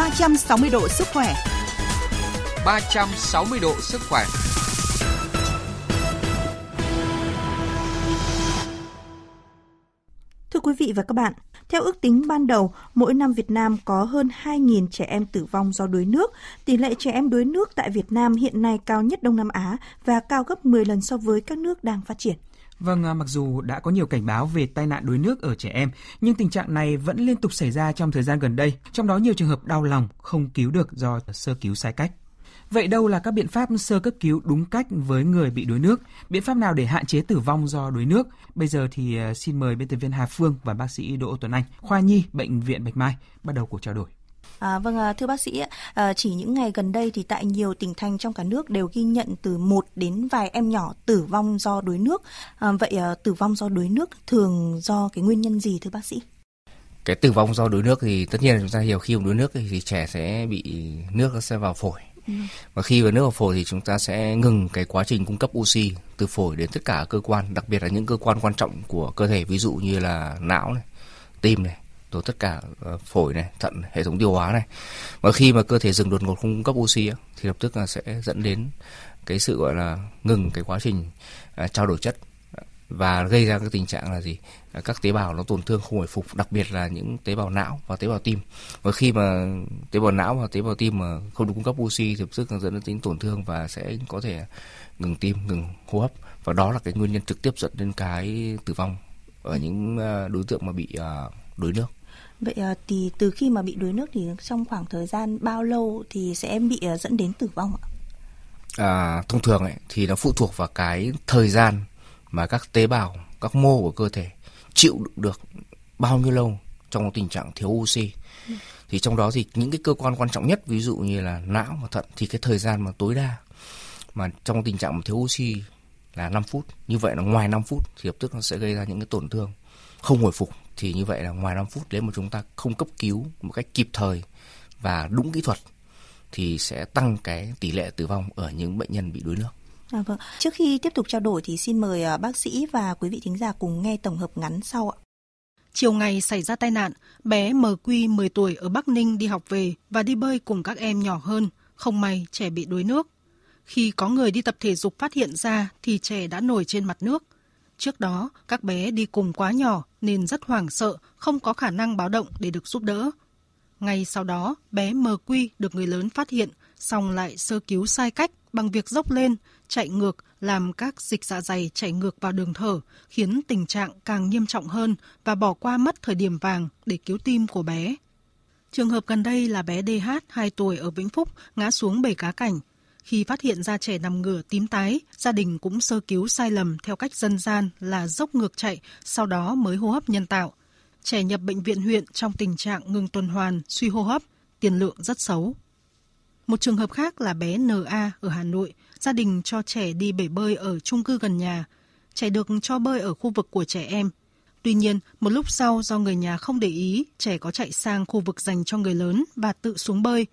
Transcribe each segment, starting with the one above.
360 độ sức khỏe. 360 độ sức khỏe. Thưa quý vị và các bạn, theo ước tính ban đầu, mỗi năm Việt Nam có hơn 2.000 trẻ em tử vong do đuối nước. Tỷ lệ trẻ em đuối nước tại Việt Nam hiện nay cao nhất Đông Nam Á và cao gấp 10 lần so với các nước đang phát triển. Vâng, à, mặc dù đã có nhiều cảnh báo về tai nạn đuối nước ở trẻ em, nhưng tình trạng này vẫn liên tục xảy ra trong thời gian gần đây, trong đó nhiều trường hợp đau lòng không cứu được do sơ cứu sai cách. Vậy đâu là các biện pháp sơ cấp cứu đúng cách với người bị đuối nước? Biện pháp nào để hạn chế tử vong do đuối nước? Bây giờ thì à, xin mời biên tập viên Hà Phương và bác sĩ Đỗ Tuấn Anh, khoa nhi bệnh viện Bạch Mai bắt đầu cuộc trao đổi. À, vâng, à, thưa bác sĩ, à, chỉ những ngày gần đây thì tại nhiều tỉnh thành trong cả nước đều ghi nhận từ một đến vài em nhỏ tử vong do đuối nước. À, vậy à, tử vong do đuối nước thường do cái nguyên nhân gì thưa bác sĩ? Cái tử vong do đuối nước thì tất nhiên là chúng ta hiểu khi đuối nước thì trẻ sẽ bị nước nó sẽ vào phổi. Ừ. Và khi vào nước vào phổi thì chúng ta sẽ ngừng cái quá trình cung cấp oxy từ phổi đến tất cả cơ quan, đặc biệt là những cơ quan quan trọng của cơ thể ví dụ như là não này, tim này, rồi tất cả ờ, phổi này, thận, hệ thống tiêu hóa này. Và khi mà cơ thể dừng đột ngột không cung cấp oxy thì lập tức là sẽ dẫn đến cái sự gọi là ngừng cái quá trình à, trao đổi chất và gây ra cái tình trạng là gì? À, các tế bào nó tổn thương không hồi phục đặc biệt là những tế bào não và tế bào tim. Và khi mà tế bào não và tế bào tim mà không được cung cấp oxy thì lập tức dẫn đến tính tổn thương và sẽ có thể ngừng tim ngừng hô hấp. Và đó là cái nguyên nhân trực tiếp dẫn đến cái tử vong ở những ờ, đối tượng mà bị ờ, đuối nước. Vậy à, thì từ khi mà bị đuối nước thì trong khoảng thời gian bao lâu thì sẽ bị dẫn đến tử vong ạ? À, thông thường ấy, thì nó phụ thuộc vào cái thời gian mà các tế bào, các mô của cơ thể chịu đựng được bao nhiêu lâu trong tình trạng thiếu oxy. Ừ. Thì trong đó thì những cái cơ quan quan trọng nhất ví dụ như là não và thận thì cái thời gian mà tối đa mà trong tình trạng mà thiếu oxy là 5 phút. Như vậy là ngoài 5 phút thì lập tức nó sẽ gây ra những cái tổn thương không hồi phục thì như vậy là ngoài 5 phút nếu mà chúng ta không cấp cứu một cách kịp thời và đúng kỹ thuật thì sẽ tăng cái tỷ lệ tử vong ở những bệnh nhân bị đuối nước. À, vâng. Trước khi tiếp tục trao đổi thì xin mời à, bác sĩ và quý vị thính giả cùng nghe tổng hợp ngắn sau ạ. Chiều ngày xảy ra tai nạn, bé MQ 10 tuổi ở Bắc Ninh đi học về và đi bơi cùng các em nhỏ hơn. Không may trẻ bị đuối nước. Khi có người đi tập thể dục phát hiện ra thì trẻ đã nổi trên mặt nước. Trước đó, các bé đi cùng quá nhỏ nên rất hoảng sợ, không có khả năng báo động để được giúp đỡ. Ngay sau đó, bé MQ được người lớn phát hiện, xong lại sơ cứu sai cách bằng việc dốc lên, chạy ngược làm các dịch dạ dày chảy ngược vào đường thở, khiến tình trạng càng nghiêm trọng hơn và bỏ qua mất thời điểm vàng để cứu tim của bé. Trường hợp gần đây là bé DH 2 tuổi ở Vĩnh Phúc ngã xuống bể cá cảnh. Khi phát hiện ra trẻ nằm ngửa tím tái, gia đình cũng sơ cứu sai lầm theo cách dân gian là dốc ngược chạy, sau đó mới hô hấp nhân tạo. Trẻ nhập bệnh viện huyện trong tình trạng ngừng tuần hoàn, suy hô hấp, tiền lượng rất xấu. Một trường hợp khác là bé NA ở Hà Nội, gia đình cho trẻ đi bể bơi ở chung cư gần nhà. Trẻ được cho bơi ở khu vực của trẻ em. Tuy nhiên, một lúc sau do người nhà không để ý, trẻ có chạy sang khu vực dành cho người lớn và tự xuống bơi.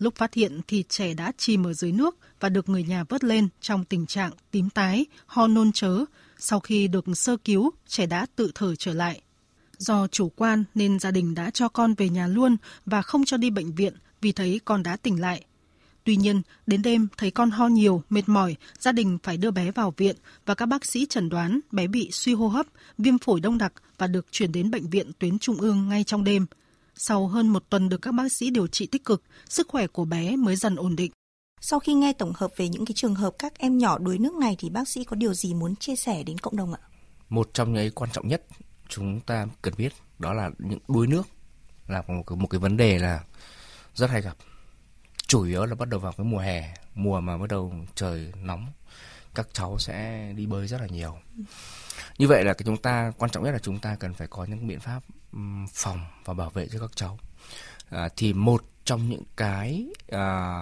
Lúc phát hiện thì trẻ đã chìm ở dưới nước và được người nhà vớt lên trong tình trạng tím tái, ho nôn chớ. Sau khi được sơ cứu, trẻ đã tự thở trở lại. Do chủ quan nên gia đình đã cho con về nhà luôn và không cho đi bệnh viện vì thấy con đã tỉnh lại. Tuy nhiên, đến đêm thấy con ho nhiều, mệt mỏi, gia đình phải đưa bé vào viện và các bác sĩ chẩn đoán bé bị suy hô hấp, viêm phổi đông đặc và được chuyển đến bệnh viện tuyến trung ương ngay trong đêm. Sau hơn một tuần được các bác sĩ điều trị tích cực, sức khỏe của bé mới dần ổn định. Sau khi nghe tổng hợp về những cái trường hợp các em nhỏ đuối nước này thì bác sĩ có điều gì muốn chia sẻ đến cộng đồng ạ? Một trong những quan trọng nhất chúng ta cần biết đó là những đuối nước là một cái, một cái vấn đề là rất hay gặp chủ yếu là bắt đầu vào cái mùa hè mùa mà bắt đầu trời nóng các cháu sẽ đi bơi rất là nhiều như vậy là cái chúng ta quan trọng nhất là chúng ta cần phải có những biện pháp phòng và bảo vệ cho các cháu à, thì một trong những cái à,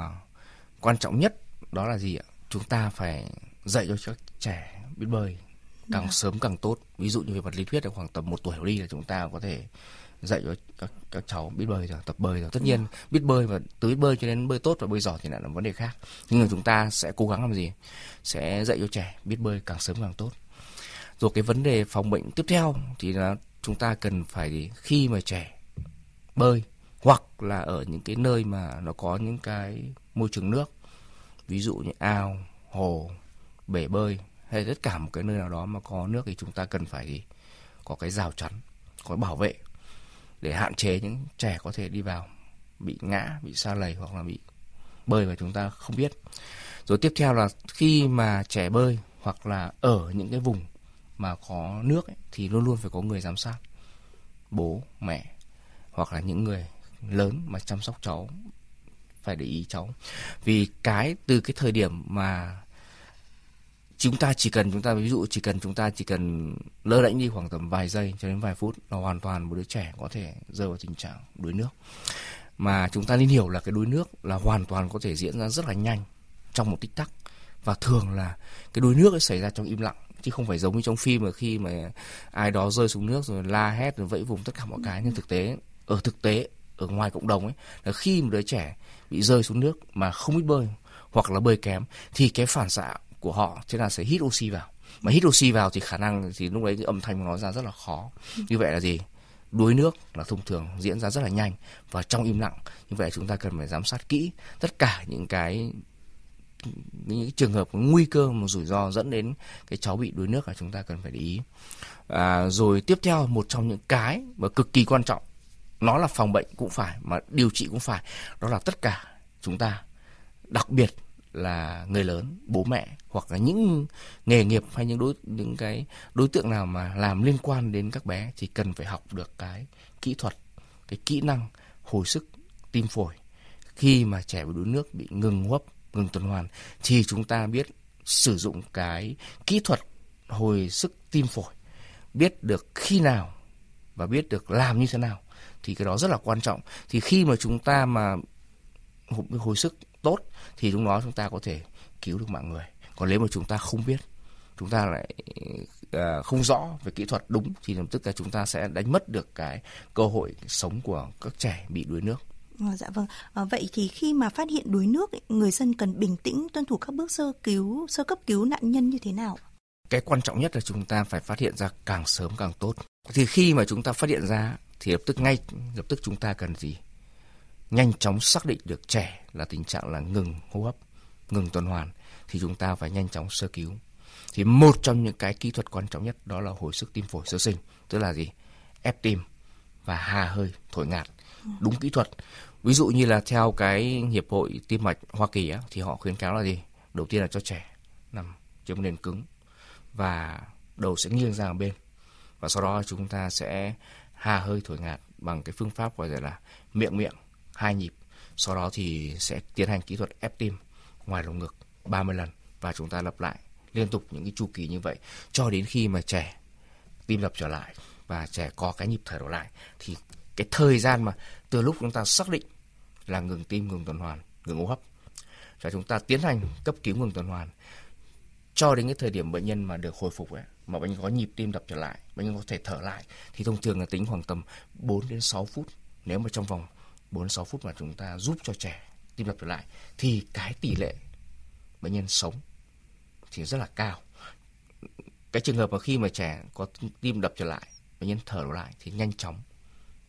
quan trọng nhất đó là gì ạ chúng ta phải dạy cho các trẻ biết bơi càng yeah. Dạ. sớm càng tốt ví dụ như về vật lý thuyết là khoảng tầm một tuổi đi là chúng ta có thể dạy cho các, các cháu biết bơi rồi tập bơi rồi. Tất nhiên biết bơi và từ biết bơi cho đến bơi tốt và bơi giỏi thì lại là vấn đề khác. Nhưng mà chúng ta sẽ cố gắng làm gì? Sẽ dạy cho trẻ biết bơi càng sớm càng tốt. Rồi cái vấn đề phòng bệnh tiếp theo thì là chúng ta cần phải khi mà trẻ bơi hoặc là ở những cái nơi mà nó có những cái môi trường nước ví dụ như ao hồ bể bơi hay tất cả một cái nơi nào đó mà có nước thì chúng ta cần phải gì? Có cái rào chắn có bảo vệ để hạn chế những trẻ có thể đi vào bị ngã bị xa lầy hoặc là bị bơi và chúng ta không biết. Rồi tiếp theo là khi mà trẻ bơi hoặc là ở những cái vùng mà có nước ấy, thì luôn luôn phải có người giám sát bố mẹ hoặc là những người lớn mà chăm sóc cháu phải để ý cháu. Vì cái từ cái thời điểm mà chúng ta chỉ cần, chúng ta, ví dụ chỉ cần chúng ta chỉ cần lơ đễnh đi khoảng tầm vài giây cho đến vài phút là hoàn toàn một đứa trẻ có thể rơi vào tình trạng đuối nước. Mà chúng ta nên hiểu là cái đuối nước là hoàn toàn có thể diễn ra rất là nhanh trong một tích tắc. Và thường là cái đuối nước ấy xảy ra trong im lặng, chứ không phải giống như trong phim mà khi mà ai đó rơi xuống nước rồi la hét rồi vẫy vùng tất cả mọi cái. Nhưng thực tế, ở thực tế, ở ngoài cộng đồng ấy, là khi một đứa trẻ bị rơi xuống nước mà không biết bơi hoặc là bơi kém, thì cái phản xạ của họ thế là sẽ hít oxy vào. Mà hít oxy vào thì khả năng thì lúc đấy cái âm thanh của nó ra rất là khó. Như vậy là gì? Đuối nước là thông thường diễn ra rất là nhanh và trong im lặng. Như vậy chúng ta cần phải giám sát kỹ tất cả những cái những trường hợp nguy cơ một rủi ro dẫn đến cái cháu bị đuối nước là chúng ta cần phải để ý. À, rồi tiếp theo một trong những cái mà cực kỳ quan trọng nó là phòng bệnh cũng phải mà điều trị cũng phải đó là tất cả chúng ta đặc biệt là người lớn, bố mẹ hoặc là những nghề nghiệp hay những đối, những cái đối tượng nào mà làm liên quan đến các bé thì cần phải học được cái kỹ thuật, cái kỹ năng hồi sức tim phổi. Khi mà trẻ bị đuối nước, bị ngừng hô hấp, ngừng tuần hoàn thì chúng ta biết sử dụng cái kỹ thuật hồi sức tim phổi, biết được khi nào và biết được làm như thế nào thì cái đó rất là quan trọng. Thì khi mà chúng ta mà hồi sức tốt thì lúc đó chúng ta có thể cứu được mạng người còn nếu mà chúng ta không biết chúng ta lại uh, không rõ về kỹ thuật đúng thì lập tức là chúng ta sẽ đánh mất được cái cơ hội sống của các trẻ bị đuối nước À, dạ vâng. À, vậy thì khi mà phát hiện đuối nước, người dân cần bình tĩnh tuân thủ các bước sơ cứu, sơ cấp cứu nạn nhân như thế nào? Cái quan trọng nhất là chúng ta phải phát hiện ra càng sớm càng tốt. Thì khi mà chúng ta phát hiện ra thì lập tức ngay lập tức chúng ta cần gì? Nhanh chóng xác định được trẻ là tình trạng là ngừng hô hấp, ngừng tuần hoàn thì chúng ta phải nhanh chóng sơ cứu. Thì một trong những cái kỹ thuật quan trọng nhất đó là hồi sức tim phổi sơ sinh, tức là gì? Ép tim và hà hơi thổi ngạt. Đúng kỹ thuật. Ví dụ như là theo cái hiệp hội tim mạch Hoa Kỳ á, thì họ khuyến cáo là gì? Đầu tiên là cho trẻ nằm trên nền cứng và đầu sẽ nghiêng ra bên. Và sau đó chúng ta sẽ hà hơi thổi ngạt bằng cái phương pháp gọi là miệng miệng hai nhịp sau đó thì sẽ tiến hành kỹ thuật ép tim ngoài lồng ngực 30 lần và chúng ta lặp lại liên tục những cái chu kỳ như vậy cho đến khi mà trẻ tim đập trở lại và trẻ có cái nhịp thở trở lại. Thì cái thời gian mà từ lúc chúng ta xác định là ngừng tim ngừng tuần hoàn ngừng hô hấp và chúng ta tiến hành cấp cứu ngừng tuần hoàn cho đến cái thời điểm bệnh nhân mà được hồi phục ấy, mà bệnh nhân có nhịp tim đập trở lại bệnh nhân có thể thở lại thì thông thường là tính khoảng tầm 4 đến 6 phút nếu mà trong vòng 46 phút mà chúng ta giúp cho trẻ tim đập trở lại, thì cái tỷ lệ bệnh nhân sống thì rất là cao. Cái trường hợp mà khi mà trẻ có tim đập trở lại, bệnh nhân thở lại thì nhanh chóng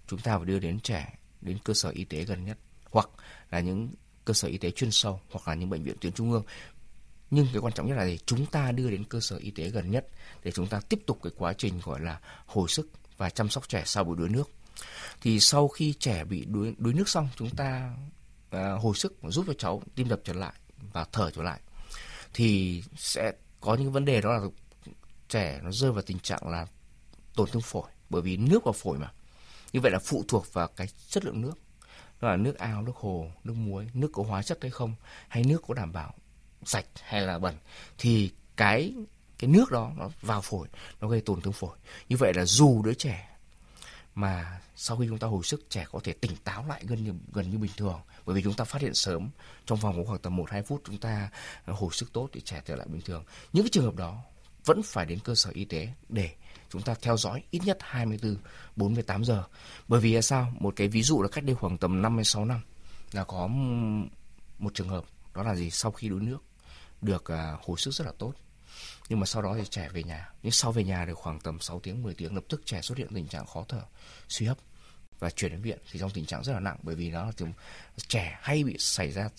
chúng ta phải đưa đến trẻ, đến cơ sở y tế gần nhất, hoặc là những cơ sở y tế chuyên sâu, hoặc là những bệnh viện tuyến trung ương. Nhưng cái quan trọng nhất là gì? Chúng ta đưa đến cơ sở y tế gần nhất để chúng ta tiếp tục cái quá trình gọi là hồi sức và chăm sóc trẻ sau buổi đuối nước thì sau khi trẻ bị đuối, đuối nước xong chúng ta uh, hồi sức và giúp cho cháu tim đập trở lại và thở trở lại. Thì sẽ có những vấn đề đó là trẻ nó rơi vào tình trạng là tổn thương phổi bởi vì nước vào phổi mà. Như vậy là phụ thuộc vào cái chất lượng nước đó là nước ao nước hồ nước muối nước có hóa chất hay không hay nước có đảm bảo sạch hay là bẩn. Thì cái cái nước đó nó vào phổi nó gây tổn thương phổi. Như vậy là dù đứa trẻ mà sau khi chúng ta hồi sức trẻ có thể tỉnh táo lại gần như gần như bình thường, bởi vì chúng ta phát hiện sớm trong vòng khoảng tầm 1 2 phút chúng ta hồi sức tốt thì trẻ trở lại bình thường. Những cái trường hợp đó vẫn phải đến cơ sở y tế để chúng ta theo dõi ít nhất 24 48 giờ. Bởi vì là sao? Một cái ví dụ là cách đây khoảng tầm 56 năm là có một trường hợp đó là gì? Sau khi đuối nước được à, hồi sức rất là tốt. Nhưng mà sau đó thì trẻ về nhà. Nhưng sau về nhà được khoảng tầm 6 tiếng 10 tiếng lập tức trẻ xuất hiện tình trạng khó thở, suy hấp và chuyển đến viện thì trong tình trạng rất là nặng bởi vì nó là trẻ hay bị xảy ra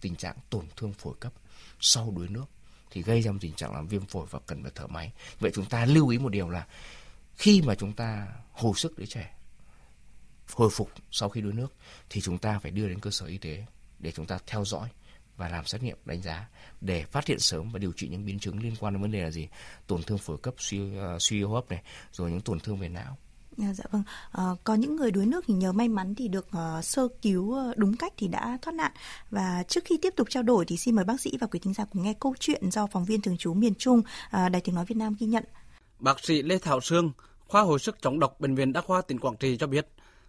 tình trạng tổn thương phổi cấp sau đuối nước thì gây ra một tình trạng làm viêm phổi và cần phải thở máy. Vậy chúng ta lưu ý một điều là khi mà chúng ta hồi sức đứa trẻ hồi phục sau khi đuối nước thì chúng ta phải đưa đến cơ sở y tế để chúng ta theo dõi và làm xét nghiệm đánh giá để phát hiện sớm và điều trị những biến chứng liên quan đến vấn đề là gì tổn thương phổi cấp suy uh, suy hô hấp này rồi những tổn thương về não À, dạ vâng, à, có những người đuối nước thì nhờ may mắn thì được uh, sơ cứu đúng cách thì đã thoát nạn. Và trước khi tiếp tục trao đổi thì xin mời bác sĩ và quý thính giả cùng nghe câu chuyện do phóng viên thường trú miền Trung, uh, Đài tiếng nói Việt Nam ghi nhận. Bác sĩ Lê Thảo Sương, khoa hồi sức chống độc bệnh viện Đa khoa tỉnh Quảng Trị cho biết,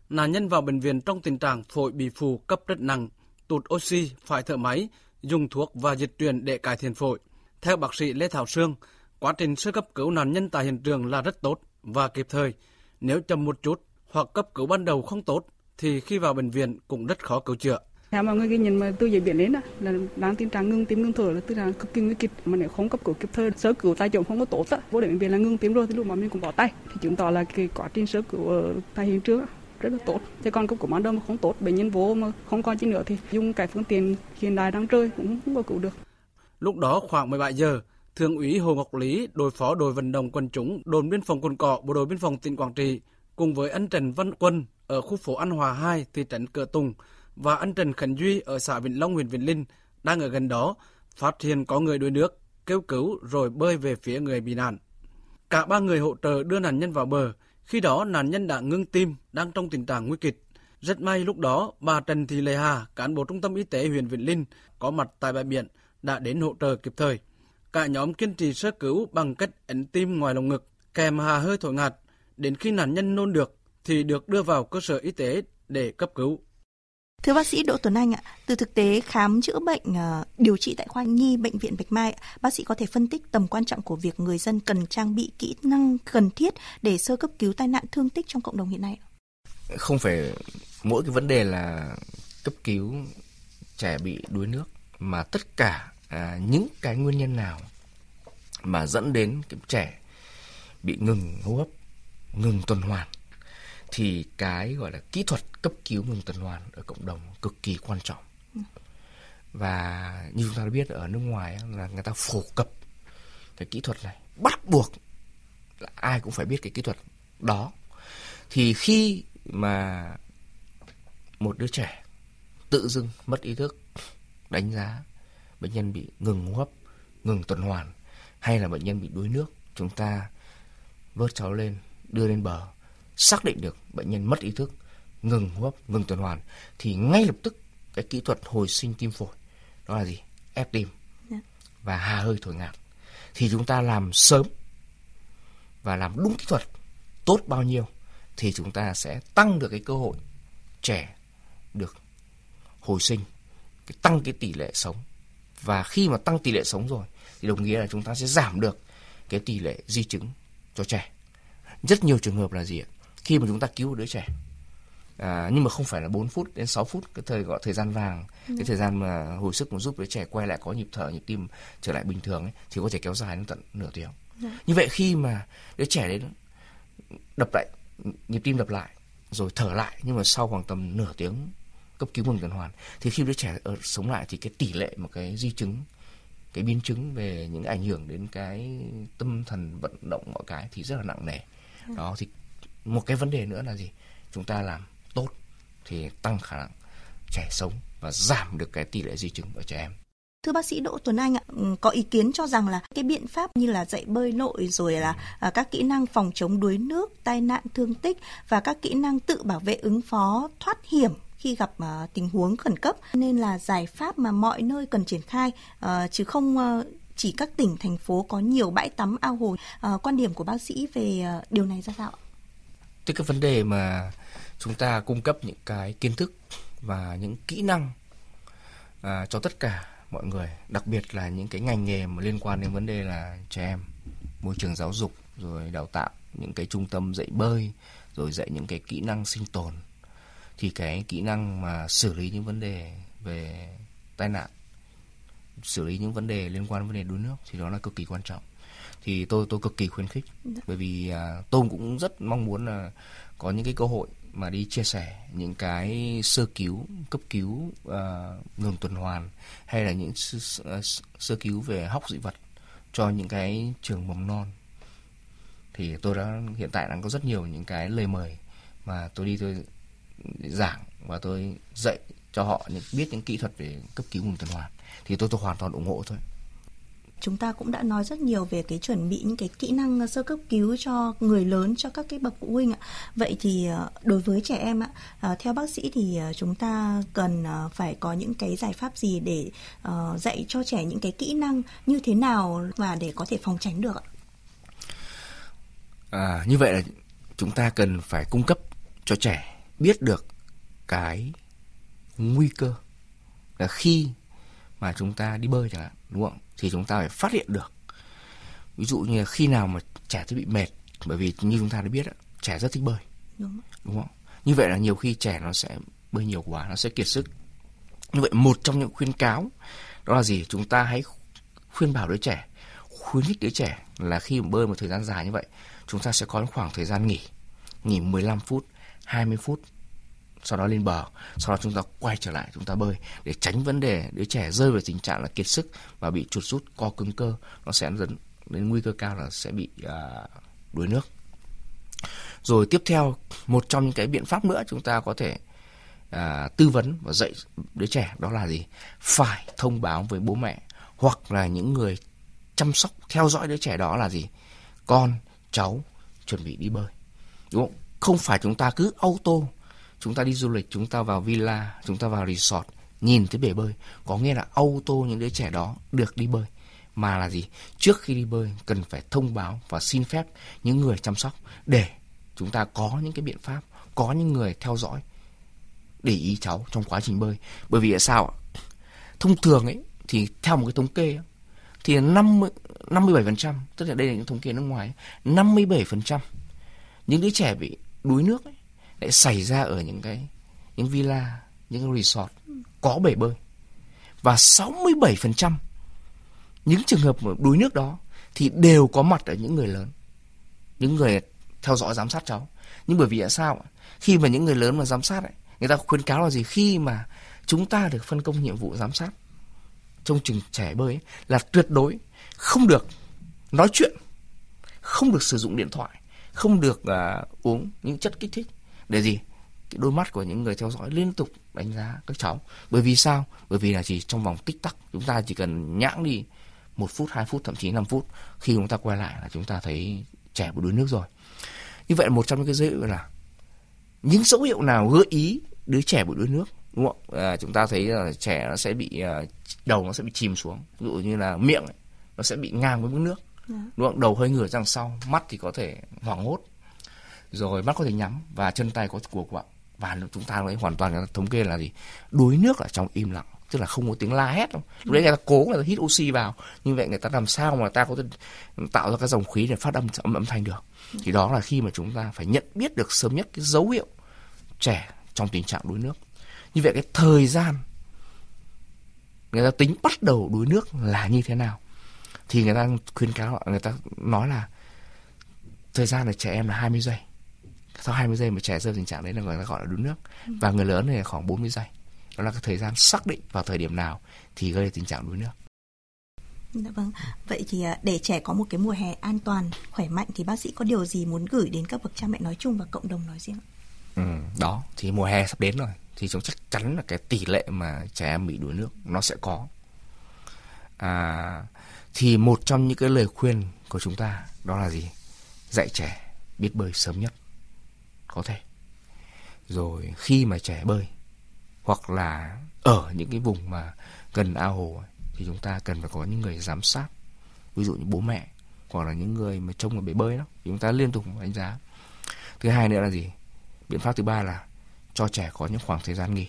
nạn nhân vào bệnh viện trong tình trạng phổi bị phù cấp rất nặng, tụt oxy, phải thở máy, dùng thuốc và dịch truyền để cải thiện phổi. Theo bác sĩ Lê Thảo Sương, quá trình sơ cấp cứu nạn nhân tại hiện trường là rất tốt và kịp thời. Nếu chậm một chút hoặc cấp cứu ban đầu không tốt thì khi vào bệnh viện cũng rất khó cứu chữa. Theo mọi người ghi nhận mà tôi giấy biển đến là đang tình trạng ngưng tim ngưng thở là tức là cực kỳ nguy kịch mà nếu không cấp cứu kịp thời sơ cứu tại chỗ không có tốt á vô đến bệnh viện là ngưng tim rồi thì lúc mà mình cũng bỏ tay thì chứng tỏ là cái quá trình sơ cứu ở tại hiện trường rất là tốt. Thế còn cấp cứu ban đầu mà không tốt, bệnh nhân vô mà không còn chi nữa thì dùng cái phương tiện hiện đại đang chơi cũng không có cứu được. Lúc đó khoảng 17 giờ, Thượng úy Hồ Ngọc Lý, đội phó đội vận động quân chúng, đồn biên phòng Cồn Cọ bộ đội biên phòng tỉnh Quảng Trị, cùng với anh Trần Văn Quân ở khu phố An Hòa 2, thị trấn Cửa Tùng và anh Trần Khánh Duy ở xã Vĩnh Long, huyện Vĩnh Linh đang ở gần đó, phát hiện có người đuối nước, kêu cứu rồi bơi về phía người bị nạn. Cả ba người hỗ trợ đưa nạn nhân vào bờ, khi đó nạn nhân đã ngưng tim, đang trong tình trạng nguy kịch. Rất may lúc đó, bà Trần Thị Lê Hà, cán bộ trung tâm y tế huyện Vĩnh Linh, có mặt tại bãi biển, đã đến hỗ trợ kịp thời. Cả nhóm kiên trì sơ cứu bằng cách ấn tim ngoài lồng ngực, kèm hà hơi thổi ngạt. Đến khi nạn nhân nôn được, thì được đưa vào cơ sở y tế để cấp cứu. Thưa bác sĩ Đỗ Tuấn Anh ạ, từ thực tế khám chữa bệnh ờ, điều trị tại khoa nhi bệnh viện Bạch Mai, bác sĩ có thể phân tích tầm quan trọng của việc người dân cần trang bị kỹ năng cần thiết để sơ cấp cứu tai nạn thương tích trong cộng đồng hiện nay. Không phải mỗi cái vấn đề là cấp cứu trẻ bị đuối nước mà tất cả à, những cái nguyên nhân nào mà dẫn đến cái trẻ bị ngừng hô hấp, ngừng tuần hoàn thì cái gọi là kỹ thuật cấp cứu ngừng tuần hoàn ở cộng đồng cực kỳ quan trọng. Và như chúng ta đã biết ở nước ngoài là người ta phổ cập cái kỹ thuật này bắt buộc là ai cũng phải biết cái kỹ thuật đó. Thì khi mà một đứa trẻ tự dưng mất ý thức đánh giá bệnh nhân bị ngừng hô hấp ngừng tuần hoàn hay là bệnh nhân bị đuối nước chúng ta vớt cháu lên đưa lên bờ xác định được bệnh nhân mất ý thức, ngừng hô hấp, ngừng tuần hoàn thì ngay lập tức cái kỹ thuật hồi sinh tim phổi đó là gì? ép tim. Dạ. và hà hơi thổi ngạt. Thì chúng ta làm sớm và làm đúng kỹ thuật tốt bao nhiêu thì chúng ta sẽ tăng được cái cơ hội trẻ được hồi sinh tăng cái tỷ lệ sống. Và khi mà tăng tỷ lệ sống rồi thì đồng nghĩa là chúng ta sẽ giảm được cái tỷ lệ di chứng cho trẻ. Rất nhiều trường hợp là gì ạ khi mà chúng ta cứu đứa trẻ à, nhưng mà không phải là 4 phút đến 6 phút cái thời gọi thời gian vàng ừ. cái thời gian mà hồi sức mà giúp đứa trẻ quay lại có nhịp thở nhịp tim trở lại bình thường ấy, thì có thể kéo dài đến tận nửa tiếng ừ. như vậy khi mà đứa trẻ đấy đập lại nhịp tim đập lại rồi thở lại nhưng mà sau khoảng tầm nửa tiếng cấp cứu ngừng tuần hoàn thì khi đứa trẻ ở sống lại thì cái tỷ lệ một cái di chứng cái biến chứng về những ảnh hưởng đến cái tâm thần vận động mọi cái thì rất là nặng nề ừ. đó thì một cái vấn đề nữa là gì chúng ta làm tốt thì tăng khả năng trẻ sống và giảm được cái tỷ lệ di chứng ở trẻ em Thưa bác sĩ Đỗ Tuấn Anh ạ, ừ, có ý kiến cho rằng là cái biện pháp như là dạy bơi lội rồi là à, các kỹ năng phòng chống đuối nước, tai nạn thương tích và các kỹ năng tự bảo vệ ứng phó thoát hiểm khi gặp uh, tình huống khẩn cấp nên là giải pháp mà mọi nơi cần triển khai uh, chứ không uh, chỉ các tỉnh thành phố có nhiều bãi tắm ao hồ. Uh, quan điểm của bác sĩ về uh, điều này ra sao ạ? Tức cái vấn đề mà chúng ta cung cấp những cái kiến thức và những kỹ năng à, cho tất cả mọi người, đặc biệt là những cái ngành nghề mà liên quan đến vấn đề là trẻ em, môi trường giáo dục rồi đào tạo những cái trung tâm dạy bơi rồi dạy những cái kỹ năng sinh tồn. Thì cái kỹ năng mà xử lý những vấn đề về tai nạn xử lý những vấn đề liên quan đến vấn đề đuối nước thì đó là cực kỳ quan trọng thì tôi tôi cực kỳ khuyến khích. Dạ. bởi vì à, tôi cũng rất mong muốn là có những cái cơ hội mà đi chia sẻ những cái sơ cứu cấp cứu uh, ngừng tuần hoàn hay là những sơ, sơ cứu về hóc dị vật cho những cái trường mầm non. Thì tôi đã hiện tại đang có rất nhiều những cái lời mời mà tôi đi tôi giảng và tôi dạy cho họ những biết những kỹ thuật về cấp cứu ngừng tuần hoàn. Thì tôi tôi hoàn toàn ủng hộ thôi chúng ta cũng đã nói rất nhiều về cái chuẩn bị những cái kỹ năng ờ, sơ cấp cứu cho người lớn cho các cái bậc phụ huynh ạ. Vậy thì ờ, đối với trẻ em ạ ờ, theo bác sĩ thì chúng ta cần phải có những cái giải pháp gì để dạy cho trẻ những cái kỹ năng như thế nào và để có thể phòng tránh được ạ? À, như vậy là chúng ta cần phải cung cấp cho trẻ biết được cái nguy cơ là khi mà chúng ta đi bơi chẳng hạn đúng không? Thì chúng ta phải phát hiện được. Ví dụ như là khi nào mà trẻ sẽ bị mệt bởi vì như chúng ta đã biết trẻ rất thích bơi. Đúng, đúng không? Như vậy là nhiều khi trẻ nó sẽ bơi nhiều quá nó sẽ kiệt sức. Như vậy một trong những khuyên cáo đó là gì? Chúng ta hãy khuyên bảo đứa trẻ khuyến khích đứa trẻ là khi mà bơi một thời gian dài như vậy chúng ta sẽ có khoảng thời gian nghỉ. Nghỉ 15 phút 20 phút sau đó lên bờ sau đó chúng ta quay trở lại chúng ta bơi để tránh vấn đề đứa trẻ rơi vào tình trạng là kiệt sức và bị chuột rút co cứng cơ. Nó sẽ dẫn đến nguy cơ cao là sẽ bị à, đuối nước. Rồi tiếp theo một trong những cái biện pháp nữa chúng ta có thể à, tư vấn và dạy đứa trẻ đó là gì? Phải thông báo với bố mẹ hoặc là những người chăm sóc theo dõi đứa trẻ đó là gì? Con cháu chuẩn bị đi bơi. Đúng không? Không phải chúng ta cứ auto chúng ta đi du lịch chúng ta vào villa chúng ta vào resort nhìn thấy bể bơi. Có nghĩa là auto những đứa trẻ đó được đi bơi. Mà là gì? Trước khi đi bơi cần phải thông báo và xin phép những người chăm sóc để chúng ta có những cái biện pháp có những người theo dõi để ý cháu trong quá trình bơi. Bởi vì là sao thông thường ấy thì theo một cái thống kê thì 50 57% tức là đây là những thống kê nước ngoài 57% những đứa trẻ bị đuối nước ấy, lại xảy ra ở những cái những villa, những cái resort có bể bơi. Và 67% những trường hợp đuối nước đó thì đều có mặt ở những người lớn. Những người theo dõi giám sát cháu. Nhưng bởi vì tại sao? Khi mà những người lớn mà giám sát ấy, người ta khuyến cáo là gì? Khi mà chúng ta được phân công nhiệm vụ giám sát trong trường trẻ bơi ấy, là tuyệt đối không được nói chuyện, không được sử dụng điện thoại, không được uh, uống những chất kích thích để gì? Cái đôi mắt của những người theo dõi liên tục đánh giá các cháu. Bởi vì sao? Bởi vì là chỉ trong vòng tích tắc chúng ta chỉ cần nhãng đi một phút hai phút thậm chí 5 phút khi chúng ta quay lại là chúng ta thấy trẻ bị đuối nước rồi. Như vậy một trong những cái dấu hiệu là những dấu hiệu nào gợi ý đứa trẻ bị đuối nước đúng không à, chúng ta thấy là trẻ nó sẽ bị à, đầu nó sẽ bị chìm xuống. Ví dụ như là miệng ấy, nó sẽ bị ngang với mức nước. Dạ. đúng không? Đầu hơi ngửa ra sau mắt thì có thể hoảng hốt rồi mắt có thể nhắm và chân tay có của quạng và chúng ta nói hoàn toàn thống kê là gì? Đuối nước ở trong im lặng tức là không có tiếng la hét đâu. Lúc đấy người ta cố người ta hít oxy vào như vậy người ta làm sao mà ta có thể tạo ra cái dòng khí để phát âm âm, âm thanh được? Thì đó là khi mà chúng ta phải nhận biết được sớm nhất cái dấu hiệu trẻ trong tình trạng đuối nước. Như vậy cái thời gian người ta tính bắt đầu đuối nước là như thế nào? Thì người ta khuyên cáo người ta nói là thời gian là trẻ em là 20 giây sau 20 giây mà trẻ rơi tình trạng đấy là người ta gọi là đuối nước và người lớn thì khoảng 40 giây đó là cái thời gian xác định vào thời điểm nào thì gây tình trạng đuối nước Dạ vâng. Vậy thì à, để trẻ có một cái mùa hè an toàn, khỏe mạnh thì bác sĩ có điều gì muốn gửi đến các bậc cha mẹ nói chung và cộng đồng nói riêng? Ừ, đó thì mùa hè sắp đến rồi thì chúng chắc chắn là cái tỷ lệ mà trẻ em bị đuối nước nó sẽ có. À, thì một trong những cái lời khuyên của chúng ta đó là gì? Dạy trẻ biết bơi sớm nhất có thể. Rồi khi mà trẻ bơi, hoặc là ở những cái vùng mà gần ao hồ thì chúng ta cần phải có những người giám sát. Ví dụ như bố mẹ, hoặc là những người mà trông ở bể bơi đó chúng ta liên tục đánh giá. Thứ hai nữa là gì? Biện pháp thứ ba là cho trẻ có những khoảng thời gian nghỉ,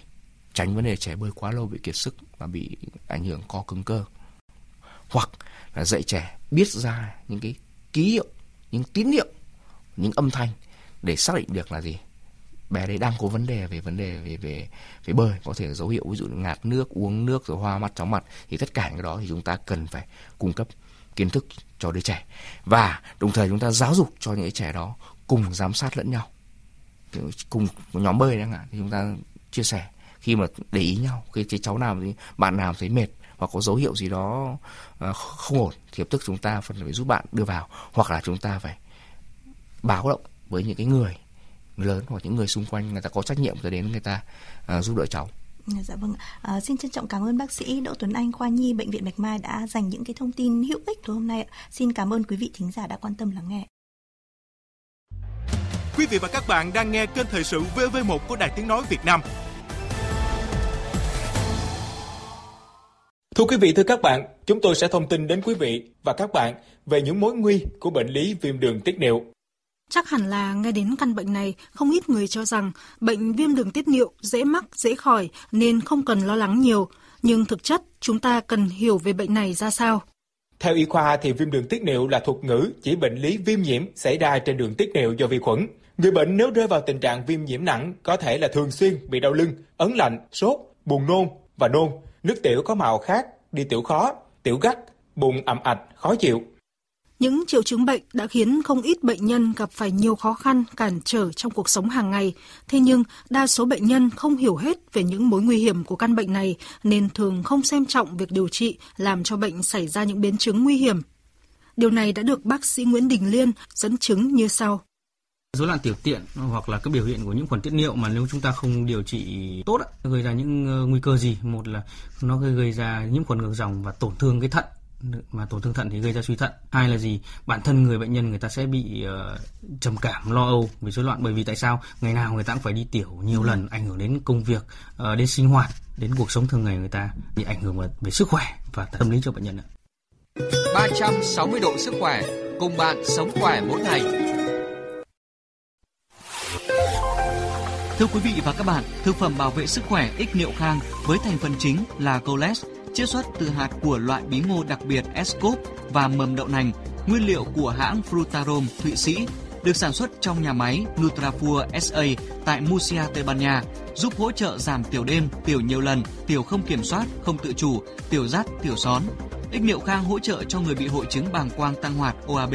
tránh vấn đề trẻ bơi quá lâu bị kiệt sức và bị ảnh hưởng co cứng cơ. Hoặc là dạy trẻ biết ra những cái ký hiệu, những tín hiệu, những âm thanh để xác định được là gì. Bé đấy đang có vấn đề về vấn đề về về về bơi, có thể dấu hiệu ví dụ ngạt nước, uống nước rồi hoa mắt, chóng mặt. Thì tất cả những cái đó thì chúng ta cần phải cung cấp kiến thức cho đứa trẻ. Và đồng thời chúng ta giáo dục cho những trẻ đó cùng giám sát lẫn nhau. Cùng nhóm bơi chẳng hạn, thì chúng ta chia sẻ. Khi mà để ý nhau, khi cái cháu nào thì, bạn nào thấy mệt hoặc có dấu hiệu gì đó à, không ổn, thì lập tức chúng ta phải giúp bạn đưa vào. Hoặc là chúng ta phải báo động với những cái người lớn hoặc những người xung quanh người ta có trách nhiệm để đến người ta uh, giúp đỡ cháu Dạ vâng, à, xin trân trọng cảm ơn bác sĩ Đỗ Tuấn Anh khoa nhi bệnh viện Bạch Mai đã dành những cái thông tin hữu ích tối hôm nay. Xin cảm ơn quý vị thính giả đã quan tâm lắng nghe. Quý vị và các bạn đang nghe kênh thời sự VV1 của Đài Tiếng nói Việt Nam. Thưa quý vị, thưa các bạn, chúng tôi sẽ thông tin đến quý vị và các bạn về những mối nguy của bệnh lý viêm đường tiết niệu. Chắc hẳn là nghe đến căn bệnh này, không ít người cho rằng bệnh viêm đường tiết niệu dễ mắc, dễ khỏi nên không cần lo lắng nhiều. Nhưng thực chất, chúng ta cần hiểu về bệnh này ra sao. Theo y khoa thì viêm đường tiết niệu là thuật ngữ chỉ bệnh lý viêm nhiễm xảy ra trên đường tiết niệu do vi khuẩn. Người bệnh nếu rơi vào tình trạng viêm nhiễm nặng có thể là thường xuyên bị đau lưng, ấn lạnh, sốt, buồn nôn và nôn, nước tiểu có màu khác, đi tiểu khó, tiểu gắt, bụng ẩm ạch, khó chịu. Những triệu chứng bệnh đã khiến không ít bệnh nhân gặp phải nhiều khó khăn, cản trở trong cuộc sống hàng ngày. Thế nhưng, đa số bệnh nhân không hiểu hết về những mối nguy hiểm của căn bệnh này nên thường không xem trọng việc điều trị làm cho bệnh xảy ra những biến chứng nguy hiểm. Điều này đã được bác sĩ Nguyễn Đình Liên dẫn chứng như sau. Rối loạn tiểu tiện hoặc là các biểu hiện của những khuẩn tiết niệu mà nếu chúng ta không điều trị tốt gây ra những ờ, nguy cơ gì? Một là nó gây ra nhiễm khuẩn ngược dòng và tổn thương cái thận mà tổn thương thận thì gây ra suy thận. Hai là gì? Bản thân người bệnh nhân người ta sẽ bị uh, trầm cảm lo âu vì rối loạn. Bởi vì tại sao? Ngày nào người ta cũng phải đi tiểu nhiều lần ảnh hưởng đến công việc uh, đến sinh hoạt đến cuộc sống thường ngày người ta bị ảnh hưởng về, về sức khỏe và tâm lý cho bệnh nhân ạ. 360 độ sức khỏe cùng bạn sống khỏe mỗi ngày. Thưa quý vị và các bạn, thực phẩm bảo vệ sức khỏe ích niệu khang với thành phần chính là coles chiết xuất từ hạt của loại bí ngô đặc biệt Escop và mầm đậu nành, nguyên liệu của hãng Frutarom Thụy Sĩ, được sản xuất trong nhà máy Nutrafur SA tại Murcia, Tây Ban Nha, giúp hỗ trợ giảm tiểu đêm, tiểu nhiều lần, tiểu không kiểm soát, không tự chủ, tiểu rắt tiểu són. Ích niệu khang hỗ trợ cho người bị hội chứng bàng quang tăng hoạt OAB.